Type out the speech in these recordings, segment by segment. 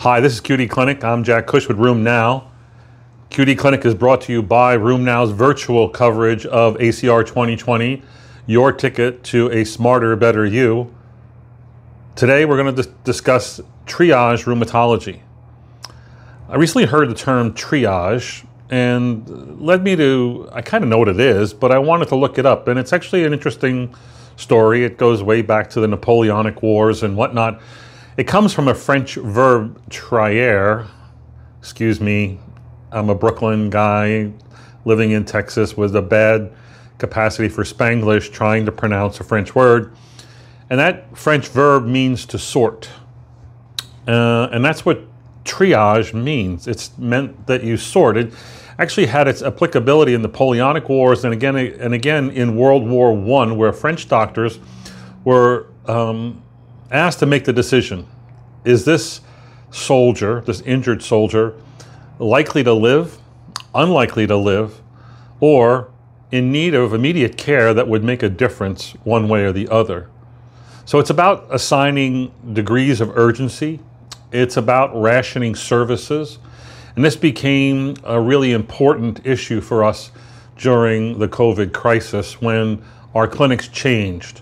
Hi, this is QD Clinic. I'm Jack Cush with RheumNow. QD Clinic is brought to you by RheumNow's virtual coverage of ACR 2020, your ticket to a smarter, better you. Today, we're going to dis- discuss triage rheumatology. I recently heard the term triage and led me to, I kind of know what it is, but I wanted to look it up. And it's actually an interesting story. It goes way back to the Napoleonic Wars and whatnot. It comes from a French verb, trier. Excuse me, I'm a Brooklyn guy living in Texas with a bad capacity for Spanglish, trying to pronounce a French word. And that French verb means to sort. Uh, and that's what triage means. It's meant that you sorted. Actually, had its applicability in the Napoleonic Wars and again and again in World War One, where French doctors were um, asked to make the decision: Is this soldier, this injured soldier, likely to live, unlikely to live, or in need of immediate care that would make a difference one way or the other? So it's about assigning degrees of urgency it's about rationing services. And this became a really important issue for us during the COVID crisis when our clinics changed.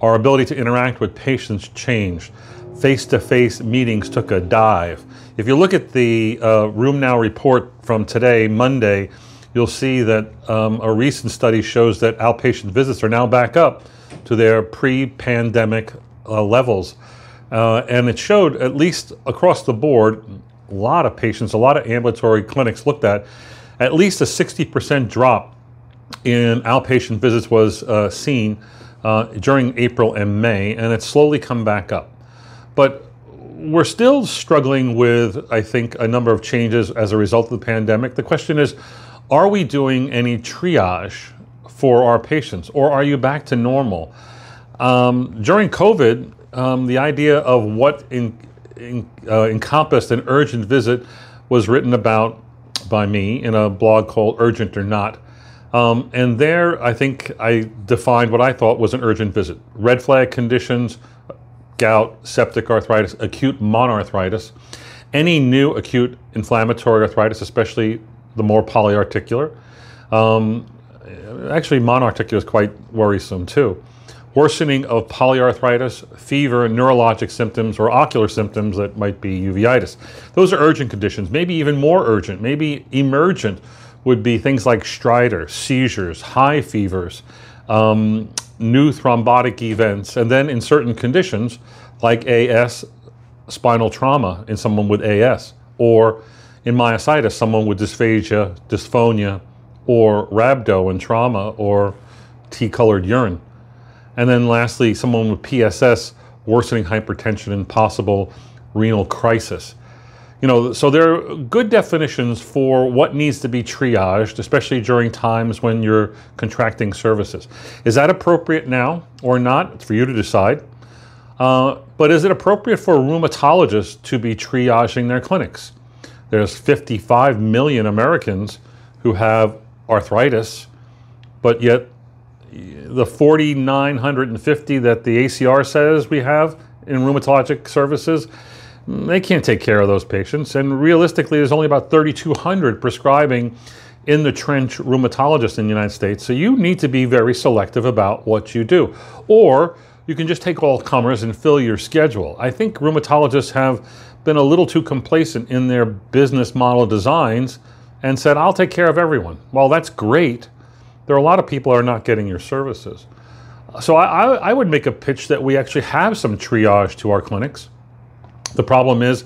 Our ability to interact with patients changed. Face to face meetings took a dive. If you look at the uh, RheumNow report from today, Monday, you'll see that um, a recent study shows that outpatient visits are now back up to their pre pandemic uh, levels. Uh, and it showed, at least across the board, a lot of patients, a lot of ambulatory clinics looked at, at least a 60% drop in outpatient visits was uh, seen uh, during April and May, and it's slowly come back up. But we're still struggling with, I think, a number of changes as a result of the pandemic. The question is are we doing any triage for our patients, or are you back to normal? Um, during COVID, um, the idea of what in, in, uh, encompassed an urgent visit was written about by me in a blog called Urgent or Not. Um, and there, I think I defined what I thought was an urgent visit red flag conditions, gout, septic arthritis, acute monoarthritis, any new acute inflammatory arthritis, especially the more polyarticular. Um, actually, monoarticular is quite worrisome too worsening of polyarthritis, fever, neurologic symptoms, or ocular symptoms that might be uveitis. Those are urgent conditions, maybe even more urgent, maybe emergent would be things like stridor, seizures, high fevers, um, new thrombotic events, and then in certain conditions like AS, spinal trauma in someone with AS, or in myositis, someone with dysphagia, dysphonia, or rhabdo and trauma, or tea colored urine. And then lastly, someone with PSS, worsening hypertension and possible renal crisis. You know, so there are good definitions for what needs to be triaged, especially during times when you're contracting services. Is that appropriate now or not? It's for you to decide. Uh, but is it appropriate for rheumatologists to be triaging their clinics? There's 55 million Americans who have arthritis, but yet the 4,950 that the ACR says we have in rheumatologic services, they can't take care of those patients. And realistically, there's only about 3,200 prescribing in the trench rheumatologists in the United States. So you need to be very selective about what you do. Or you can just take all comers and fill your schedule. I think rheumatologists have been a little too complacent in their business model designs and said, I'll take care of everyone. Well, that's great there are a lot of people are not getting your services. So I, I, would make a pitch that we actually have some triage to our clinics. The problem is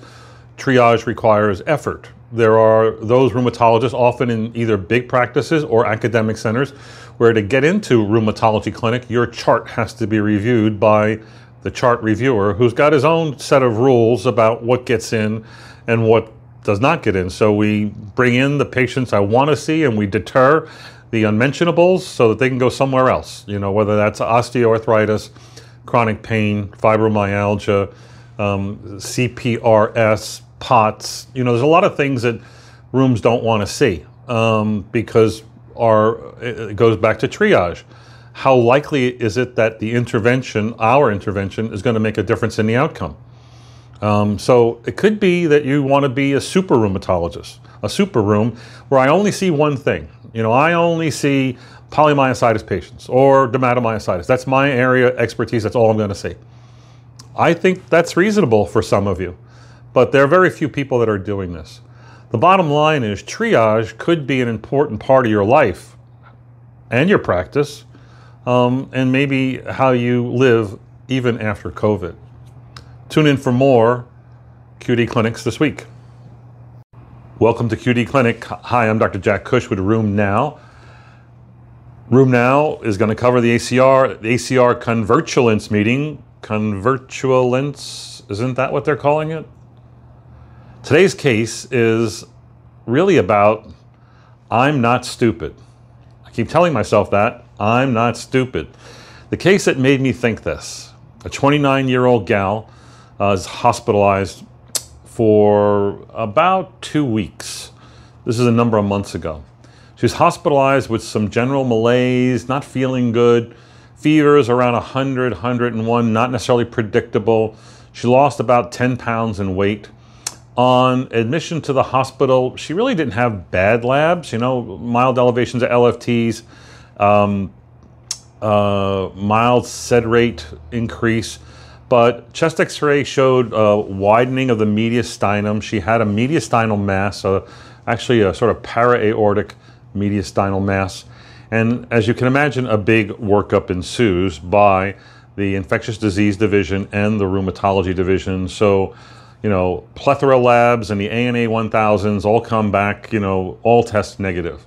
triage requires effort. There are those rheumatologists, often in either big practices or academic centers, where to get into rheumatology clinic, your chart has to be reviewed by the chart reviewer, who's got his own set of rules about what gets in and what does not get in. So we bring in the patients I want to see, and we deter the unmentionables so that they can go somewhere else. You know, whether that's osteoarthritis, chronic pain, fibromyalgia, um, CPRS, POTS. You know, there's a lot of things that rooms don't want to see um, because our it goes back to triage. How likely is it that the intervention, our intervention, is going to make a difference in the outcome? Um, so it could be that you want to be a super rheumatologist, a super room where I only see one thing. You know, I only see polymyositis patients or dermatomyositis. That's my area of expertise. That's all I'm going to see. I think that's reasonable for some of you, but there are very few people that are doing this. The bottom line is triage could be an important part of your life and your practice, um, and maybe how you live even after COVID. Tune in for more QD Clinics this week. Welcome to QD Clinic. Hi, I'm Dr. Jack Cush with RheumNow. Room Now is going to cover the ACR, the ACR convergence meeting. Convergence, isn't that what they're calling it? Today's case is really about I'm not stupid. I keep telling myself that I'm not stupid. The case that made me think this a 29 year old gal uh, is hospitalized for about two weeks. This is a number of months ago. She was hospitalized with some general malaise, not feeling good, fevers around 100, 101, not necessarily predictable. She lost about 10 pounds in weight. On admission to the hospital, she really didn't have bad labs, you know, mild elevations of LFTs, um, uh, mild sed rate increase, but chest x ray showed widening of the mediastinum. She had a mediastinal mass, uh, actually a sort of para aortic mediastinal mass. And as you can imagine, a big workup ensues by the infectious disease division and the rheumatology division. So, you know, plethora labs and the ANA 1000s all come back, you know, all test negative.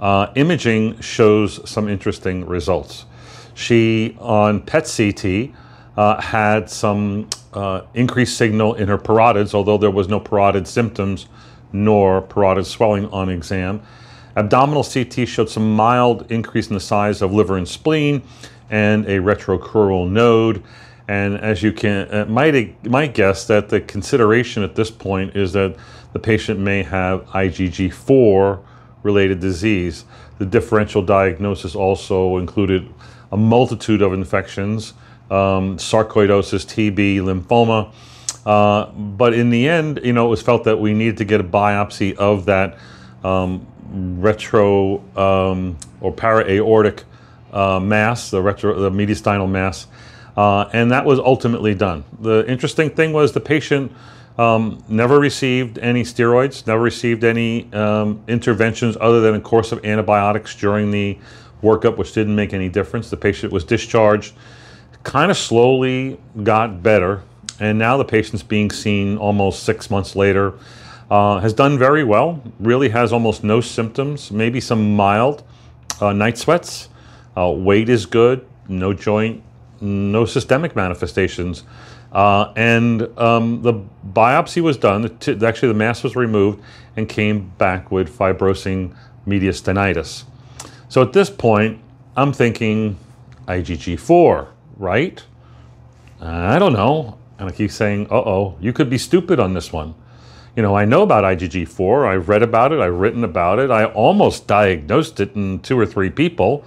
Uh, imaging shows some interesting results. She, on PET CT, uh, had some uh, increased signal in her parotids, although there was no parotid symptoms nor parotid swelling on exam. Abdominal CT showed some mild increase in the size of liver and spleen and a retrocrural node. And as you can uh, might might guess that the consideration at this point is that the patient may have IgG4 related disease. The differential diagnosis also included a multitude of infections, um, sarcoidosis, TB, lymphoma. Uh, but in the end, you know, it was felt that we needed to get a biopsy of that um, retro um, or para-aortic uh, mass, the retro, the mediastinal mass, uh, and that was ultimately done. The interesting thing was the patient um, never received any steroids, never received any um, interventions other than a course of antibiotics during the workup, which didn't make any difference. The patient was discharged, kind of slowly got better, and now the patient's being seen almost six months later. Uh, has done very well, really has almost no symptoms, maybe some mild uh, night sweats. Uh, weight is good, no joint, no systemic manifestations. Uh, and um, the biopsy was done, actually, the mass was removed and came back with fibrosing mediastinitis. So at this point, I'm thinking IgG4, right? I don't know. And I keep saying, uh oh, you could be stupid on this one you know, I know about IgG4. I've read about it. I've written about it. I almost diagnosed it in two or three people.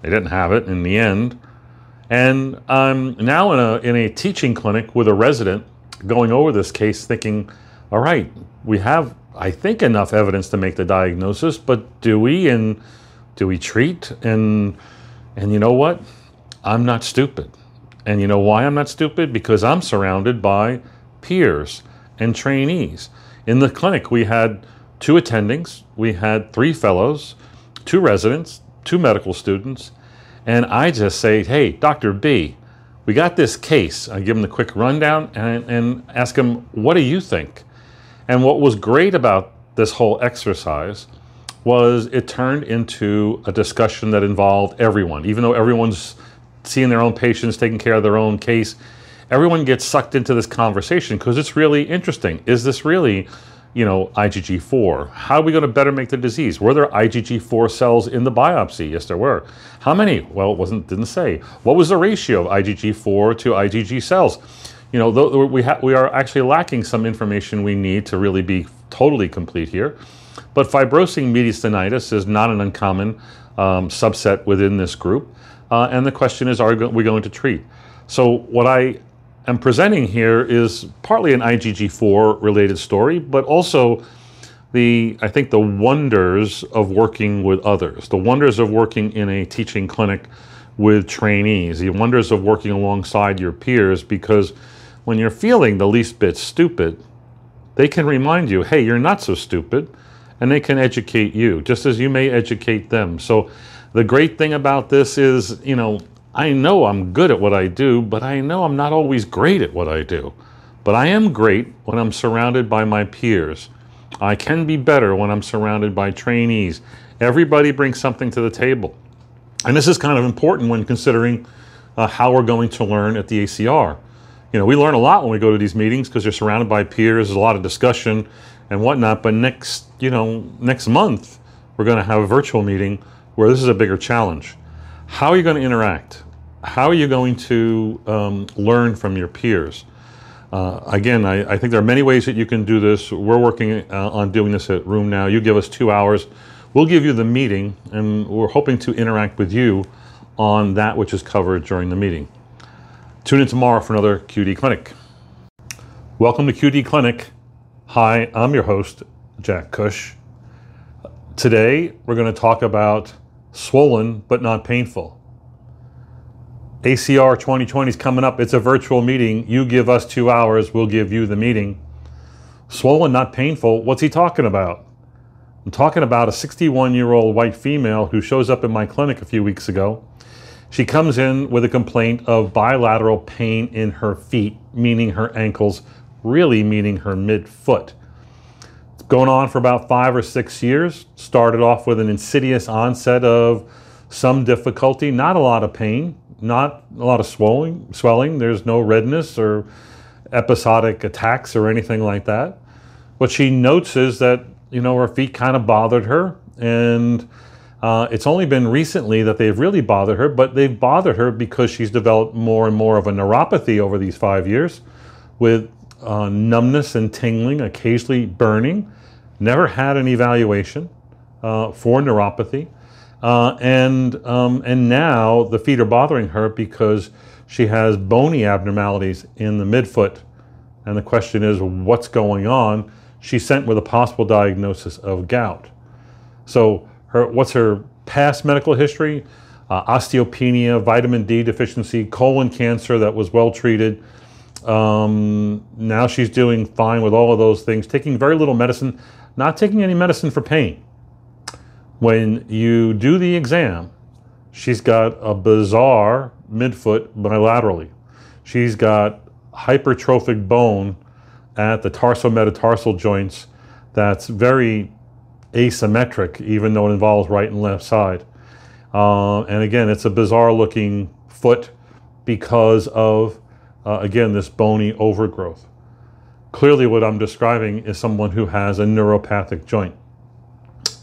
They didn't have it in the end. And I'm now in a, in a teaching clinic with a resident going over this case thinking, all right, we have, I think, enough evidence to make the diagnosis, but do we and do we treat? And, and you know what? I'm not stupid. And you know why I'm not stupid? Because I'm surrounded by peers and trainees in the clinic, we had two attendings, we had three fellows, two residents, two medical students, and I just say, hey, Dr. B, we got this case. I give them the quick rundown and, and ask them, what do you think? And what was great about this whole exercise was it turned into a discussion that involved everyone. Even though everyone's seeing their own patients, taking care of their own case, everyone gets sucked into this conversation because it's really interesting. Is this really, you know, IgG4? How are we going to better make the disease? Were there IgG4 cells in the biopsy? Yes, there were. How many? Well, it wasn't didn't say. What was the ratio of IgG4 to IgG cells? You know, we we are actually lacking some information we need to really be totally complete here. But fibrosing mediastinitis is not an uncommon um, subset within this group. Uh, and the question is, are we going to treat? So what I am presenting here is partly an IgG4 related story, but also the I think the wonders of working with others, the wonders of working in a teaching clinic with trainees, the wonders of working alongside your peers because when you're feeling the least bit stupid, they can remind you, hey, you're not so stupid, and they can educate you just as you may educate them. So the great thing about this is, you know, I know I'm good at what I do, but I know I'm not always great at what I do. But I am great when I'm surrounded by my peers. I can be better when I'm surrounded by trainees. Everybody brings something to the table. And this is kind of important when considering uh, how we're going to learn at the ACR. You know, we learn a lot when we go to these meetings because you're surrounded by peers, there's a lot of discussion and whatnot. But next, you know, next month, we're going to have a virtual meeting where this is a bigger challenge. How are you going to interact? How are you going to um, learn from your peers? Uh, again, I, I, think there are many ways that you can do this. We're working uh, on doing this at RheumNow. You give us two hours. We'll give you the meeting, and we're hoping to interact with you on that which is covered during the meeting. Tune in tomorrow for another QD Clinic. Welcome to QD Clinic. Hi, I'm your host, Jack Cush. Today, we're going to talk about swollen but not painful. ACR 2020 is coming up. It's a virtual meeting. You give us two hours, we'll give you the meeting. Swollen, not painful. What's he talking about? I'm talking about a 61 year old white female who shows up in my clinic a few weeks ago. She comes in with a complaint of bilateral pain in her feet, meaning her ankles, really meaning her midfoot. It's going on for about five or six years. Started off with an insidious onset of some difficulty, not a lot of pain, not a lot of swelling. Swelling. There's no redness or episodic attacks or anything like that. What she notes is that you know her feet kind of bothered her, and uh, it's only been recently that they've really bothered her. But they've bothered her because she's developed more and more of a neuropathy over these five years, with uh, numbness and tingling, occasionally burning. Never had an evaluation uh, for neuropathy. Uh, and um, and now the feet are bothering her because she has bony abnormalities in the midfoot, and the question is what's going on. She's sent with a possible diagnosis of gout. So her what's her past medical history? Uh, osteopenia, vitamin D deficiency, colon cancer that was well treated. Um, now she's doing fine with all of those things, taking very little medicine, not taking any medicine for pain when you do the exam, she's got a bizarre midfoot bilaterally. She's got hypertrophic bone at the tarsometatarsal joints that's very asymmetric, even though it involves right and left side. Uh, and again, it's a bizarre looking foot because of, uh, again, this bony overgrowth. Clearly, what I'm describing is someone who has a neuropathic joint.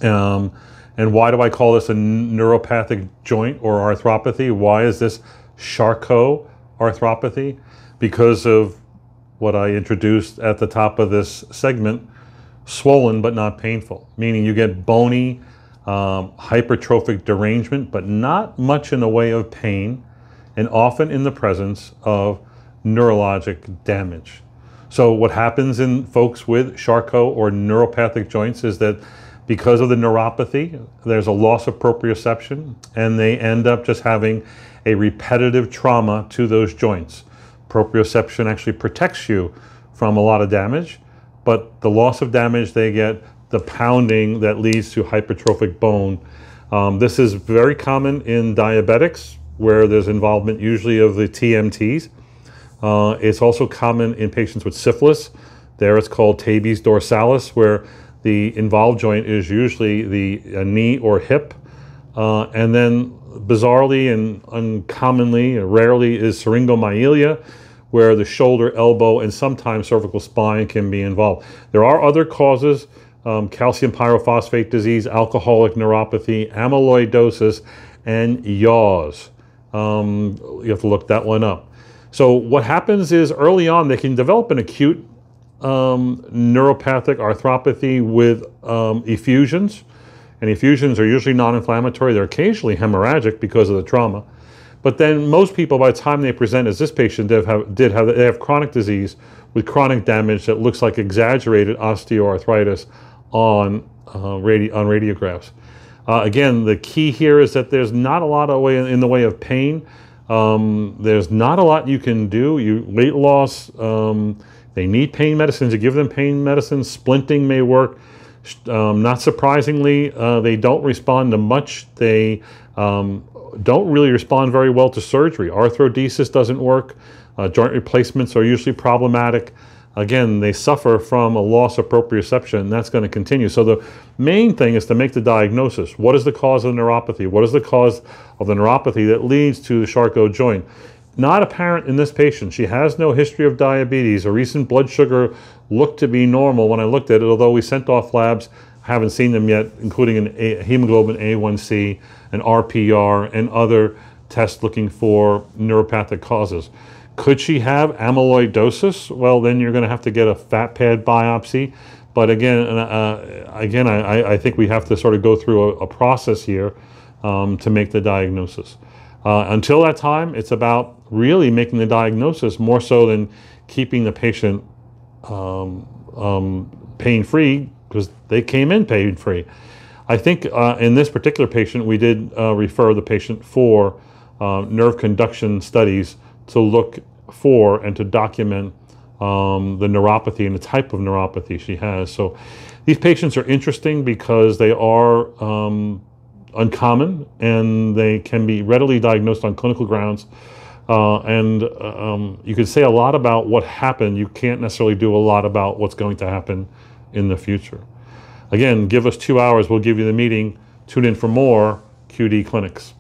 Um, and why do I call this a neuropathic joint or arthropathy? Why is this Charcot arthropathy? Because of what I introduced at the top of this segment swollen but not painful, meaning you get bony, um, hypertrophic derangement, but not much in the way of pain, and often in the presence of neurologic damage. So, what happens in folks with Charcot or neuropathic joints is that because of the neuropathy, there's a loss of proprioception, and they end up just having a repetitive trauma to those joints. Proprioception actually protects you from a lot of damage, but the loss of damage they get, the pounding that leads to hypertrophic bone. Um, this is very common in diabetics, where there's involvement usually of the TMTs. Uh, it's also common in patients with syphilis. There it's called tabes dorsalis, where the involved joint is usually the knee or hip, uh, and then bizarrely and uncommonly, rarely, is syringomyelia, where the shoulder, elbow, and sometimes cervical spine can be involved. There are other causes um, calcium pyrophosphate disease, alcoholic neuropathy, amyloidosis, and yaws. Um, you have to look that one up. So, what happens is early on, they can develop an acute um, neuropathic arthropathy with um, effusions. And effusions are usually non inflammatory. They're occasionally hemorrhagic because of the trauma. But then most people, by the time they present as this patient, did have, did have they have chronic disease with chronic damage that looks like exaggerated osteoarthritis on uh, radi- on radiographs. Uh, again, the key here is that there's not a lot of way in the way of pain. Um, there's not a lot you can do. You weight loss. Um, they need pain medicines. You give them pain medicines. Splinting may work. Um, not surprisingly, uh, they don't respond to much. They um, don't really respond very well to surgery. Arthrodesis doesn't work. Uh, joint replacements are usually problematic. Again, they suffer from a loss of proprioception, and that's going to continue. So the main thing is to make the diagnosis. What is the cause of the neuropathy? What is the cause of the neuropathy that leads to the Charcot joint? Not apparent in this patient. She has no history of diabetes. Her recent blood sugar looked to be normal when I looked at it, although we sent off labs, haven't seen them yet, including an a hemoglobin A1C, an RPR, and other tests looking for neuropathic causes. Could she have amyloidosis? Well, then you're going to have to get a fat pad biopsy. But again, uh, again, I, I, think we have to sort of go through a, a process here um, to make the diagnosis. Uh, until that time, it's about really making the diagnosis more so than keeping the patient um, um, pain free because they came in pain free. I think uh, in this particular patient, we did uh, refer the patient for uh, nerve conduction studies to look for and to document um, the neuropathy and the type of neuropathy she has. So these patients are interesting because they are um, uncommon and they can be readily diagnosed on clinical grounds. Uh, and um, you can say a lot about what happened. You can't necessarily do a lot about what's going to happen in the future. Again, give us two hours. We'll give you the meeting. Tune in for more QD clinics.